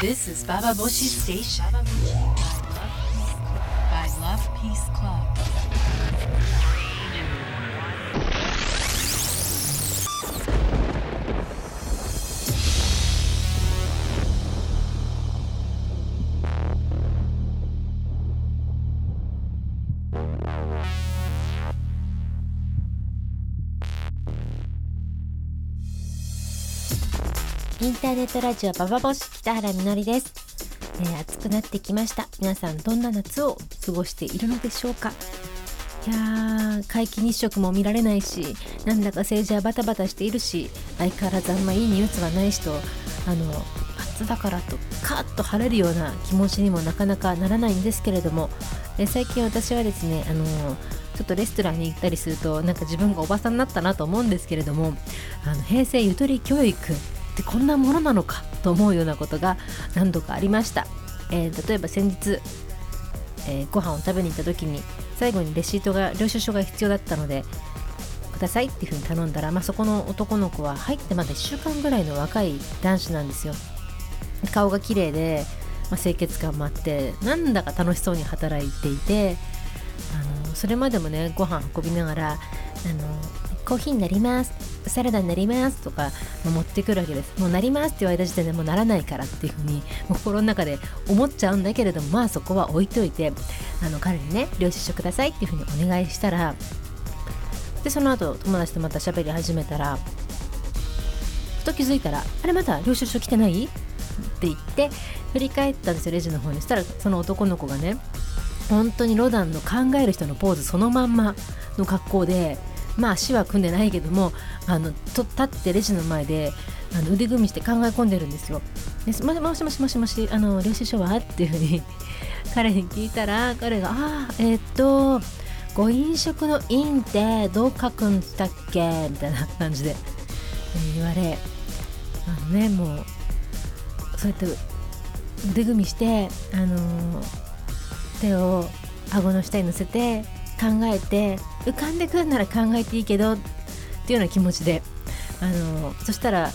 This is Baba Boshi Station. By Love Peace Club. インターネットラジオババボシ北原みのりです、えー暑くなってきました。皆さんどんな夏を過ごしているのでしょうか。いやー皆既日食も見られないしなんだか政治はバタバタしているし相変わらずあんまいいニュースがないしとあの夏だからとカーッと晴れるような気持ちにもなかなかならないんですけれども、えー最近私はですねあのちょっとレストランに行ったりするとなんか自分がおばさんになったなと思うんですけれどもあの平成ゆとり教育ってこんなものなのかと思うようなことが何度かありました、えー例えば先日、えーご飯を食べに行った時に最後にレシートが領収書が必要だったのでくださいっていうふうに頼んだら、まあ、そこの男の子は入ってまだ1週間ぐらいの若い男子なんですよ。顔が綺麗で、まあ、清潔感もあってなんだか楽しそうに働いていてあのそれまでもねご飯運びながらあのコーヒーになります。サラダになりますとかま持ってくるわけです。もうなりますって言われた時点でもうならないからっていうふうにもう心の中で思っちゃうんだけれどもまあそこは置いといてあの彼にね領収書くださいっていうふうにお願いしたらでその後友達とまた喋り始めたらふと気づいたらあれまだ領収書来てない？って言って振り返ったんですよレジの方に。したらその男の子がね本当にロダンの考える人のポーズそのまんまの格好でまあ足は組んでないけどもあのと立ってレジの前であの腕組みして考え込んでるんですよ。でもしもしもしもしもしあの領収書は？っていうふうに 彼に聞いたら彼が「ああえーっとご飲食の「飲」ってどう書くんだっけ?」みたいな感じで、言われあのねもうそうやって腕組みしてあの手を顎の下に乗せて考えて浮かんでくんなら考えていいけどっていうような気持ちであのそしたら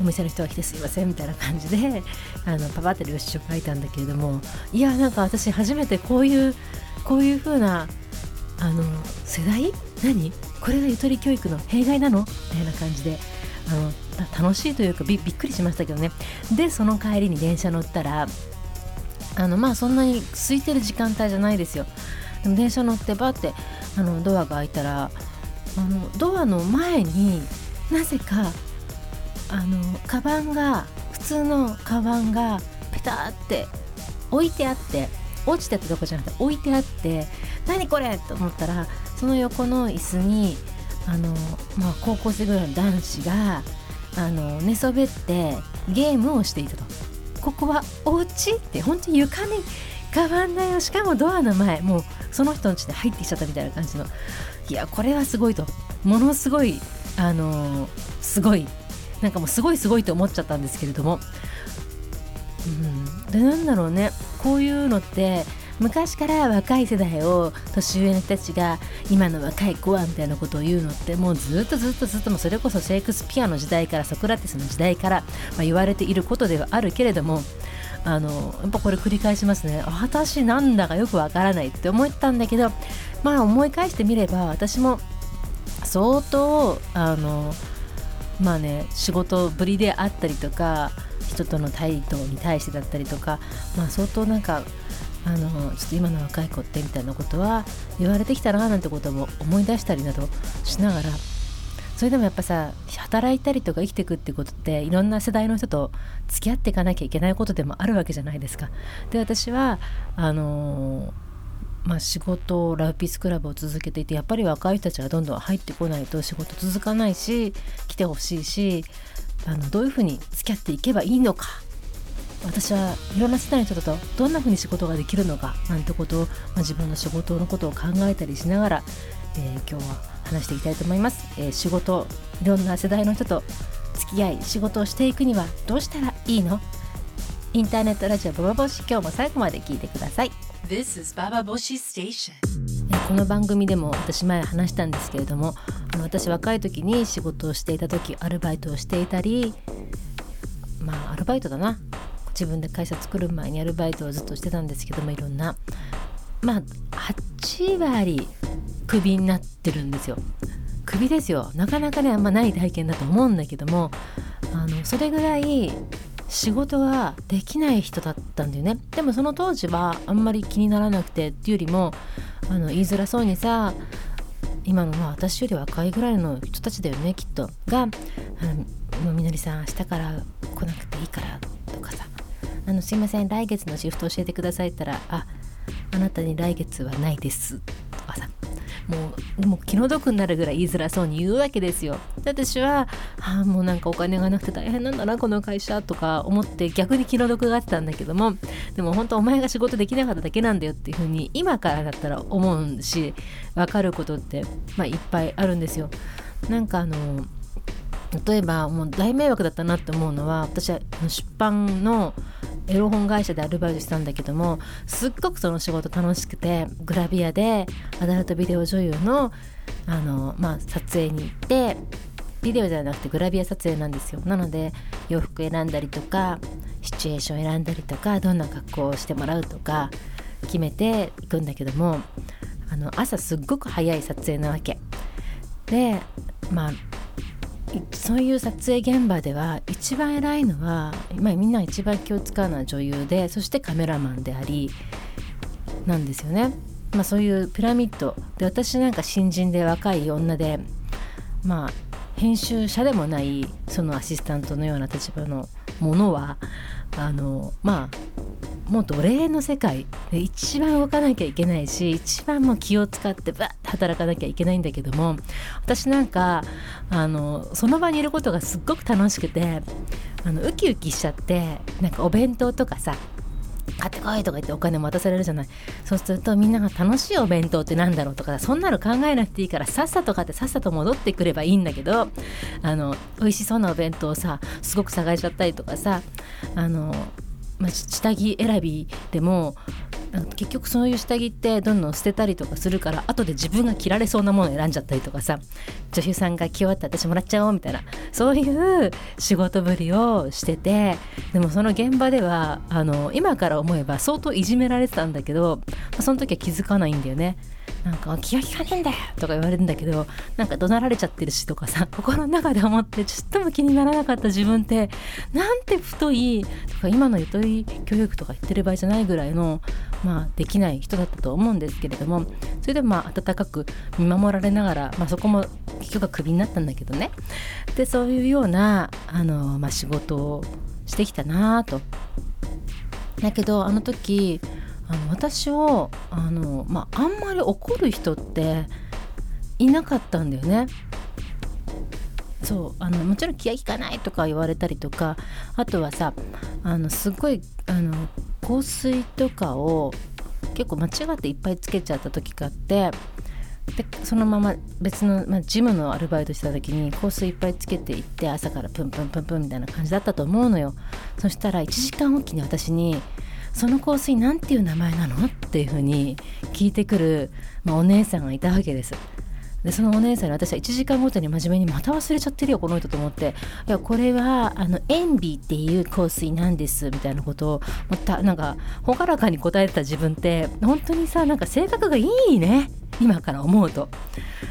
お店の人が来てすいませんみたいな感じで あのパパって領収書書いたんだけれどもいやなんか私初めてこういうこういう風なあの世代？何？これがゆとり教育の弊害なの？みたいな感じであの楽しいというかびびっくりしましたけどね。でその帰りに電車乗ったらあのまあそんなに空いてる時間帯じゃないですよ。でも電車乗ってバーってあのドアが開いたらあのドアの前になぜかあのカバンが普通のカバンがペターって置いてあって落ちてたとこじゃなくて置いてあって何これ？と思ったらその横の椅子にあの、まあ、高校生ぐらいの男子があの寝そべってゲームをしていたと。ここはお家？って本当に床にカバンだよ。しかもドアの前もうその人の家で入ってきちゃったみたいな感じの。いやこれはすごいと。ものすごいあのーすごい。なんかもうすごいすごいと思っちゃったんですけれども、うん、でなんだろうね。こういうのって昔から若い世代を年上の人たちが今の若い子はみたいなことを言うのってもうずっとずっとずっともそれこそシェイクスピアの時代からソクラテスの時代から、まあ、言われていることではあるけれどもあのやっぱこれ繰り返しますね。私なんだかよくわからないって思ったんだけどまあ思い返してみれば私も相当あのまあね仕事ぶりであったりとか人との態度に対してだったりとかまあ相当なんかあのちょっと今の若い子ってみたいなことは言われてきたななんてことも思い出したりなどしながらそれでもやっぱさ働いたりとか生きていくってことっていろんな世代の人と付き合っていかなきゃいけないことでもあるわけじゃないですか。で私はあのまあ、仕事ラブピースクラブを続けていてやっぱり若い人たちがどんどん入ってこないと仕事続かないし来てほしいしあのどういうふうに付き合っていけばいいのか私はいろんな世代の人とどんなふうに仕事ができるのかなんてことを、まあ、自分の仕事のことを考えたりしながら、えー今日は話していきたいと思います、えー仕事いろんな世代の人と付き合い仕事をしていくにはどうしたらいいの？インターネットラジオボバボシ今日も最後まで聞いてください。This is Baba Boshi Station. えこの番組でも私前話したんですけれどもあの私若い時に仕事をしていた時アルバイトをしていたりまあアルバイトだな。自分で会社作る前にアルバイトをずっとしてたんですけどもいろんなまあ8割クビになってるんですよ。クビですよ。なかなかねあんまない体験だと思うんだけどもあのそれぐらい仕事ができない人だったんだよね。でもその当時はあんまり気にならなくてっていうよりもあの言いづらそうにさ今のまあ私より若いぐらいの人たちだよねきっと。が「あのみのりさん明日から来なくていいから」とかさ「あのすいません来月のシフト教えてください」って言ったら「ああなたに来月はないです」とかさ。もうもう気の毒になるぐらい言いづらそうに言うわけですよ。で私は、ああもうなんかお金がなくて大変なんだなこの会社とか思って逆に気の毒があってたんだけどもでも本当お前が仕事できなかっただけなんだよっていうふうに今からだったら思うし分かることって、まあ、いっぱいあるんですよ。なんかあの例えばもう大迷惑だったなって思うのは私は出版のエロ本会社でアルバイトしたんだけどもすっごくその仕事楽しくてグラビアでアダルトビデオ女優のあの、まあ、撮影に行ってビデオじゃなくてグラビア撮影なんですよ。なので洋服選んだりとかシチュエーション選んだりとかどんな格好をしてもらうとか決めていくんだけどもあの朝すっごく早い撮影なわけ。でまあそういう撮影現場では一番偉いのは、まあ、みんな一番気を使うのは女優でそしてカメラマンでありなんですよね。まあ、そういうピラミッドで私なんか新人で若い女でまあ編集者でもないそのアシスタントのような立場のものはあのまあもう奴隷の世界。で一番動かなきゃいけないし一番もう気を使ってバッて働かなきゃいけないんだけども私なんかあのその場にいることがすっごく楽しくてあのウキウキしちゃってなんかお弁当とかさ買ってこいとか言ってお金も渡されるじゃない。そうするとみんなが楽しいお弁当ってなんだろうとかそんなの考えなくていいからさっさと買ってさっさと戻ってくればいいんだけどあの美味しそうなお弁当をさすごく探しちゃったりとかさあの、まあ、下着選びでも結局そういう下着ってどんどん捨てたりとかするから後で自分が着られそうなものを選んじゃったりとかさ女優さんが着終わって私もらっちゃおうみたいなそういう仕事ぶりをしててでもその現場ではあの今から思えば相当いじめられてたんだけど、その時は気づかないんだよね。なんか気が利かねえんだよとか言われるんだけどなんか怒鳴られちゃってるしとかさ心の中で思ってちっとも気にならなかった自分ってなんて太いとか今のゆとり教育とか言ってる場合じゃないぐらいのまあできない人だったと思うんですけれどもそれでまあ温かく見守られながら、まあ、そこも結局はクビになったんだけどねでそういうようなあの、まあ、仕事をしてきたなと。だけどあの時あの私をあの、まあ、あんまり怒る人っていなかったんだよね。そうあのもちろん気が利かないとか言われたりとかあとはさあのすごいあの香水とかを結構間違っていっぱいつけちゃった時があってでそのまま別の、まあ、ジムのアルバイトした時に香水いっぱいつけていって朝からプンプンプンプンみたいな感じだったと思うのよそしたら1時間おきに私にその香水なんていう名前なの？っていうふうに聞いてくる、まあ、お姉さんがいたわけです。でそのお姉さんに私は1時間ごとに真面目にまた忘れちゃってるよこの人と思って。いやこれはあのエンビーっていう香水なんですみたいなことをまたなんか朗らかに答えてた自分って本当にさなんか性格がいいね。今から思うと。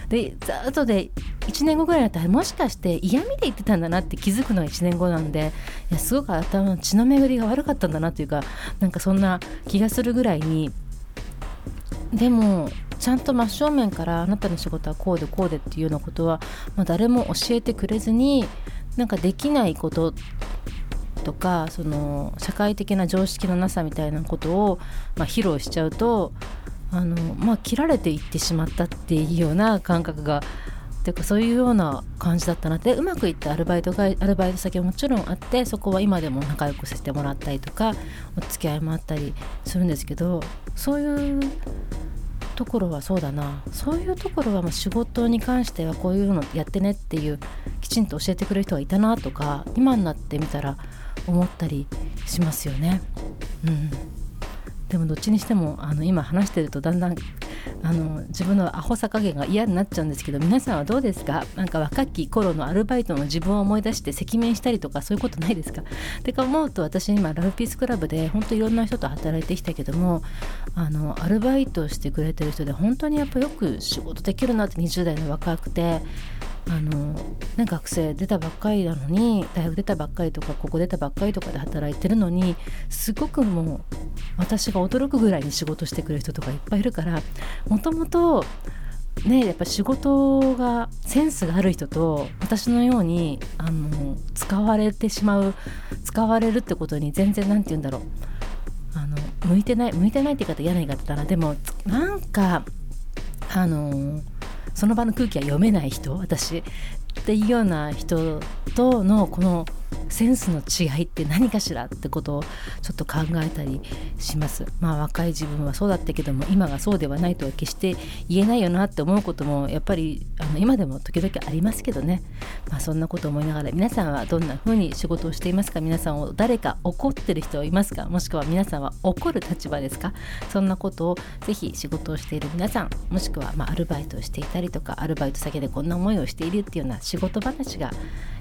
で後で1年後ぐらいだったらもしかして嫌味で言ってたんだなって気づくのは1年後なんでいやすごく頭の血の巡りが悪かったんだなっていうかなんかそんな気がするぐらいにでもちゃんと真正面からあなたの仕事はこうでこうでっていうようなことは、まあ、誰も教えてくれずになんかできないこととかその社会的な常識のなさみたいなことを、まあ、披露しちゃうとあの、まあ、切られていってしまったっていうような感覚がていうかそういうような感じだったなって。うまくいったアルバイトがアルバイト先はもちろんあってそこは今でも仲良くさせてもらったりとかお付き合いもあったりするんですけどそういうところはそうだな。そういうところはま仕事に関してはこういうのやってねっていうきちんと教えてくれる人がいたなとか今になってみたら思ったりしますよね。うん。でもどっちにしてもあの今話してるとだんだんあの自分のアホさ加減が嫌になっちゃうんですけど皆さんはどうですか？なんか若き頃のアルバイトの自分を思い出して赤面したりとかそういうことないですか？てか思うと私今ラブピースクラブで本当いろんな人と働いてきたけどもあのアルバイトしてくれてる人で本当にやっぱよく仕事できるなって20代の若くてあの、ね、学生出たばっかりなのに大学出たばっかりとかここ出たばっかりとかで働いてるのにすごくもう私が驚くぐらいに仕事してくれる人とかいっぱいいるからもともとねやっぱ仕事がセンスがある人と私のようにあの使われてしまう使われるってことに全然何て言うんだろう。あの向いてない向いてないって言い方嫌な言い方だな。でもなんかあのその場の空気は読めない人私。っていうような人とのこのセンスの違いって何かしらってことをちょっと考えたりします。まあ若い自分はそうだったけども今がそうではないとは決して言えないよなって思うこともやっぱりあの今でも時々ありますけどね。まあそんなこと思いながら皆さんはどんな風に仕事をしていますか？皆さんを誰か怒ってる人いますか？もしくは皆さんは怒る立場ですか？そんなことをぜひ仕事をしている皆さんもしくはまアルバイトをしていたりとかアルバイト先でこんな思いをしているっていうような仕事話が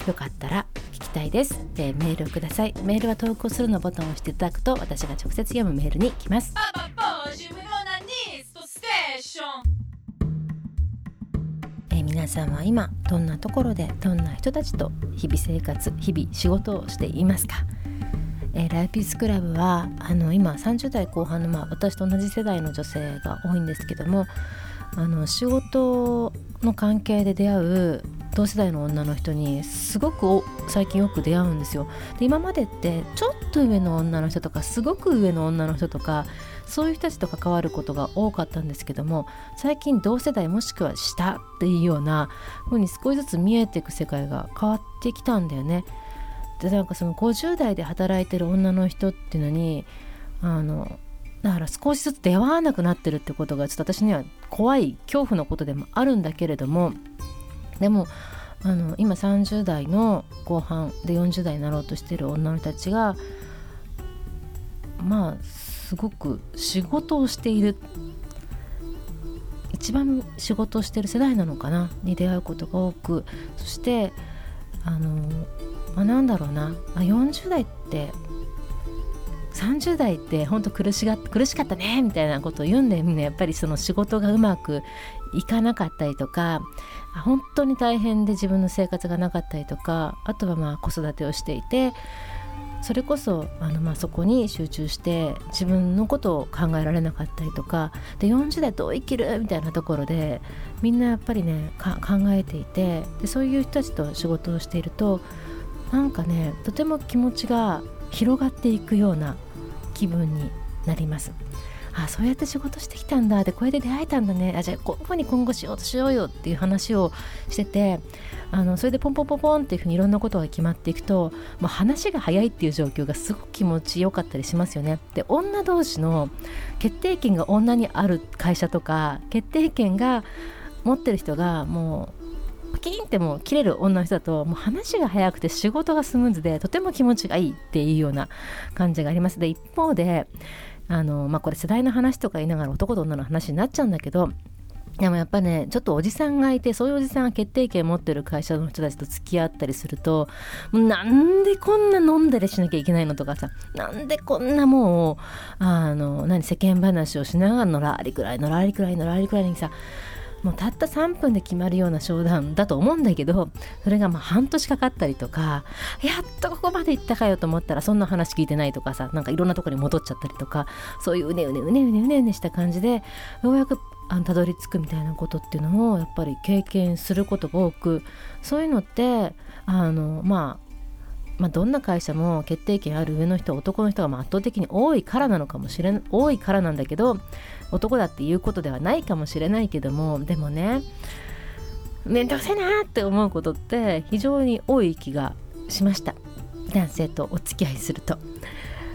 よかったら聞きたいです、えー、メールをください。メールは投稿するのボタンを押していただくと私が直接読むメールに来ます。えー、皆さんは今どんなところでどんな人たちと日々生活日々仕事をしていますか？えー、ライピースクラブはあの今30代後半の、まあ、私と同じ世代の女性が多いんですけどもあの仕事の関係で出会う同世代の女の人にすごく最近よく出会うんですよ。で今までってちょっと上の女の人とかすごく上の女の人とかそういう人たちと関わることが多かったんですけども最近同世代もしくは下っていうような風に少しずつ見えていく世界が変わってきたんだよね。でなんかその50代で働いてる女の人っていうのにあのだから少しずつ出会わなくなってるってことがちょっと私には怖い恐怖のことでもあるんだけれどもでもあの今30代の後半で40代になろうとしてる女の人たちがまあすごく仕事をしている一番仕事をしてる世代なのかなに出会うことが多くそしてあの、まあ、なんだろうな、まあ、40代って30代って本当苦しが苦しかったねみたいなことを言うんだよねやっぱりその仕事がうまくいかなかったりとか本当に大変で自分の生活がなかったりとかあとはまあ子育てをしていてそれこそあのまあそこに集中して自分のことを考えられなかったりとかで40代どう生きるみたいなところでみんなやっぱりね考えていてでそういう人たちと仕事をしているとなんかねとても気持ちが広がっていくような気分になります。あそうやって仕事してきたんだでこれで出会えたんだねあじゃあこういうふうに今後しようとしようよっていう話をしててあのそれでポンポンポンポンっていうふうにいろんなことが決まっていくと、まあ、話が早いっていう状況がすごく気持ちよかったりしますよね。で女同士の決定権が女にある会社とか決定権が持ってる人がもうパキンってもう切れる女の人だともう話が早くて仕事がスムーズでとても気持ちがいいっていうような感じがあります。で一方であのまあこれ世代の話とか言いながら男と女の話になっちゃうんだけどでもやっぱねちょっとおじさんがいてそういうおじさんが決定権持ってる会社の人たちと付き合ったりするともうなんでこんな飲んだりしなきゃいけないのとかさなんでこんなもうあの何世間話をしながらのらりくらいのらりくらいのらりくらいにさもうたった3分で決まるような商談だと思うんだけどそれがまあ半年かかったりとかやっとここまで行ったかよと思ったらそんな話聞いてないとかさなんかいろんなとこに戻っちゃったりとかそういううねうねうねうねうねうねした感じでようやくたどり着くみたいなことっていうのをやっぱり経験することが多くそういうのってあのまあまあ、どんな会社も決定権ある上の人は男の人が圧倒的に多いからなのかもしれない多いからなんだけど男だっていうことではないかもしれないけどもでもね面倒くせえなって思うことって非常に多い気がしました男性とお付き合いすると。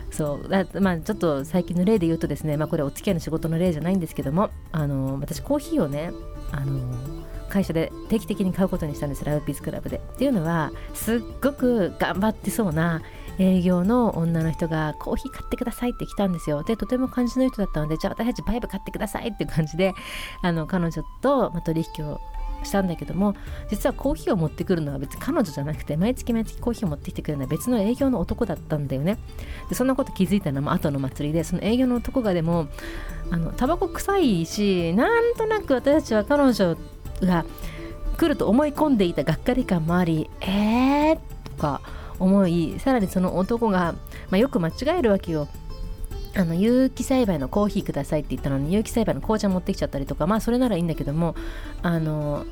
そうまあちょっと最近の例で言うとですね、まあ、これお付き合いの仕事の例じゃないんですけどもあの私コーヒーをねあの会社で定期的に買うことにしたんですラウピースクラブで。っていうのはすっごく頑張ってそうな営業の女の人がコーヒー買ってくださいって来たんですよ。でとても感じの人だったのでじゃあ私たちバイブ買ってくださいっていう感じであの彼女と、ま、取引をしたんだけども実はコーヒーを持ってくるのは別に彼女じゃなくて毎月毎月コーヒーを持ってきてくれるのは別の営業の男だったんだよね。でそんなこと気づいたのも後の祭りでその営業の男がでもあのタバコ臭いしなんとなく私たちは彼女が来ると思い込んでいたがっかり感もありえーとか思いさらにその男が、まあ、よく間違えるわけよ。あの有機栽培のコーヒーくださいって言ったのに有機栽培の紅茶持ってきちゃったりとかまあそれならいいんだけどもあの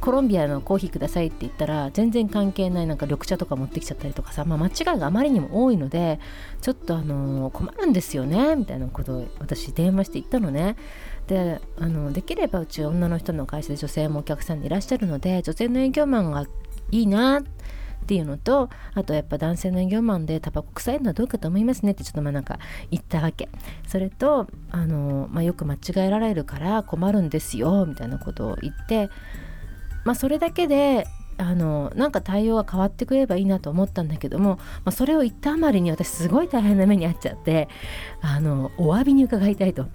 コロンビアのコーヒーくださいって言ったら全然関係ないなんか緑茶とか持ってきちゃったりとかさ、まあ、間違いがあまりにも多いのでちょっとあの困るんですよねみたいなことを私電話して言ったのね。であのできればうち女の人の会社で女性もお客さんでいらっしゃるので女性の営業マンがいいなってっていうのとあとやっぱ男性の営業マンでタバコ臭いのはどうかと思いますねってちょっとまあなんか言ったわけそれとあの、まあ、よく間違えられるから困るんですよみたいなことを言ってまあそれだけであのなんか対応が変わってくればいいなと思ったんだけども、まあ、それを言ったあまりに私すごい大変な目に遭っちゃってあのお詫びに伺いたいと。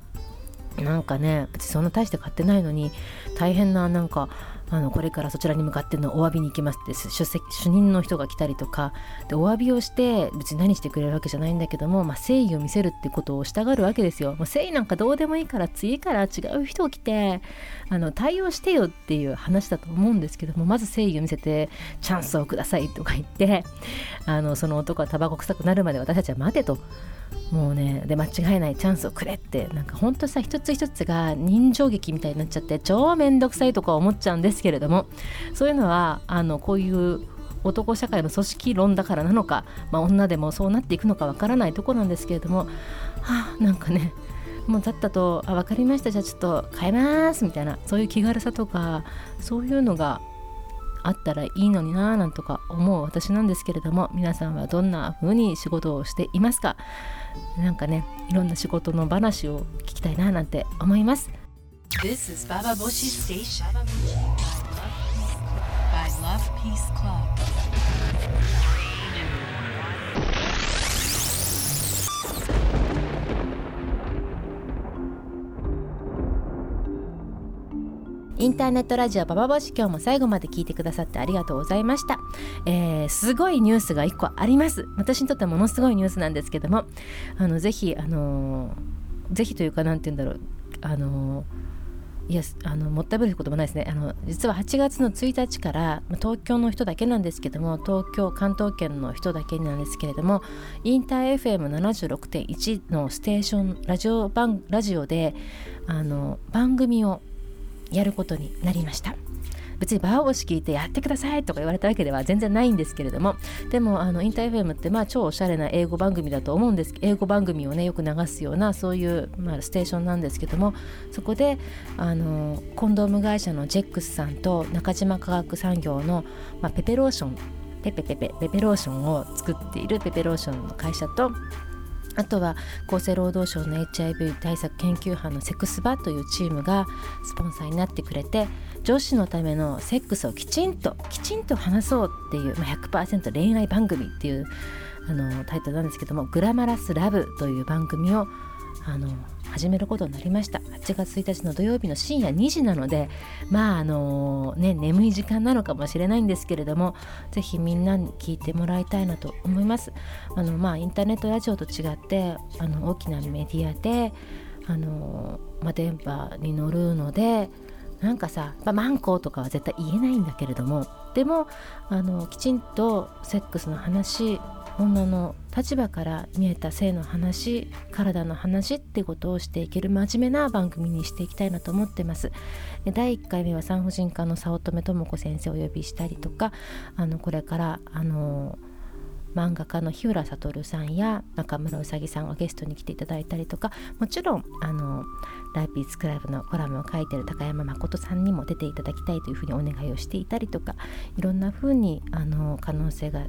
なんかね別にそんな大して買ってないのに大変ななんかあのこれからそちらに向かってのお詫びに行きますって出席主任の人が来たりとかでお詫びをして別に何してくれるわけじゃないんだけども、まあ、誠意を見せるってことをしたがるわけですよ。もう誠意なんかどうでもいいから次から違う人を来てあの対応してよっていう話だと思うんですけどもまず誠意を見せてチャンスをくださいとか言ってあのその男はタバコ臭くなるまで私たちは待てと。もうねで間違えないチャンスをくれってなんかほんとさ一つ一つが人情劇みたいになっちゃって超めんどくさいとか思っちゃうんですけれどもそういうのはあのこういう男社会の組織論だからなのか、まあ、女でもそうなっていくのかわからないとこなんですけれどもはあなんかねもうだったと「あ分かりましたじゃあちょっと変えます」みたいなそういう気軽さとかそういうのがあったらいいのになぁなんとか思う私なんですけれども皆さんはどんな風に仕事をしていますかなんかねいろんな仕事の話を聞きたいななんて思います This is Baba Boshi Station by Love Peace Club. インターネットラジオババボシ今日も最後まで聞いてくださってありがとうございました、えー、すごいニュースが1個あります。私にとってはものすごいニュースなんですけども。あのぜひあのーぜひというかなんて言うんだろう。あのーいやあのもったいぶることもないですね。あの実は8月の1日からま東京の人だけなんですけども東京関東圏の人だけなんですけれどもインター FM76.1 のステーションラジオ番ラジオであの番組をやることになりました。別にバーボシ聞いてやってくださいとか言われたわけでは全然ないんですけれどもでもあのインター FM ってまあ超おしゃれな英語番組だと思うんです。英語番組をねよく流すようなそういう、まあ、ステーションなんですけどもそこであのコンドーム会社のジェックスさんと中島化学産業の、まあ、ペペローションペペペペペペローションを作っているペペローションの会社とあとは厚生労働省の HIV 対策研究班のセクスバというチームがスポンサーになってくれて女子のためのセックスをきちんときちんと話そうっていう、まあ、100%恋愛番組っていうあのタイトルなんですけども「グラマラスラブ」という番組をあの始めることになりました。8月1日の土曜日の深夜2時なのでまああのね眠い時間なのかもしれないんですけれどもぜひみんなに聞いてもらいたいなと思います。あのまあインターネットラジオと違ってあの大きなメディアであの、まあ、電波に乗るのでなんかさ、まあ、マンコとかは絶対言えないんだけれどもでもあのきちんとセックスの話女の立場から見えた性の話体の話ってことをしていける真面目な番組にしていきたいなと思ってます。第1回目は産婦人科の早乙女智子先生をお呼びしたりとかあのこれからあの漫画家の日浦悟さんや中村うさぎさんがゲストに来ていただいたりとかもちろんあのライピースクラブのコラムを書いている高山誠さんにも出ていただきたいというふうにお願いをしていたりとかいろんなふうにあの可能性が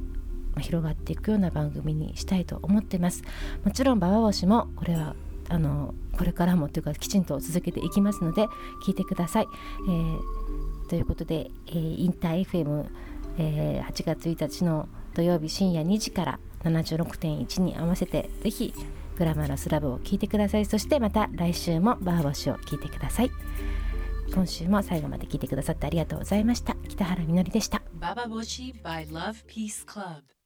広がっていくような番組にしたいと思ってます。もちろんババ星もこれはあのこれからもというかきちんと続けていきますので聞いてください、えーということで、えーインター FM、えー8月1日の土曜日深夜2時から76.1に合わせてぜひグラマラスラブを聴いてください。そしてまた来週もバーボシを聴いてください。今週も最後まで聞いてくださってありがとうございました。北原みのりでした。Bababoshi by Love Peace Club.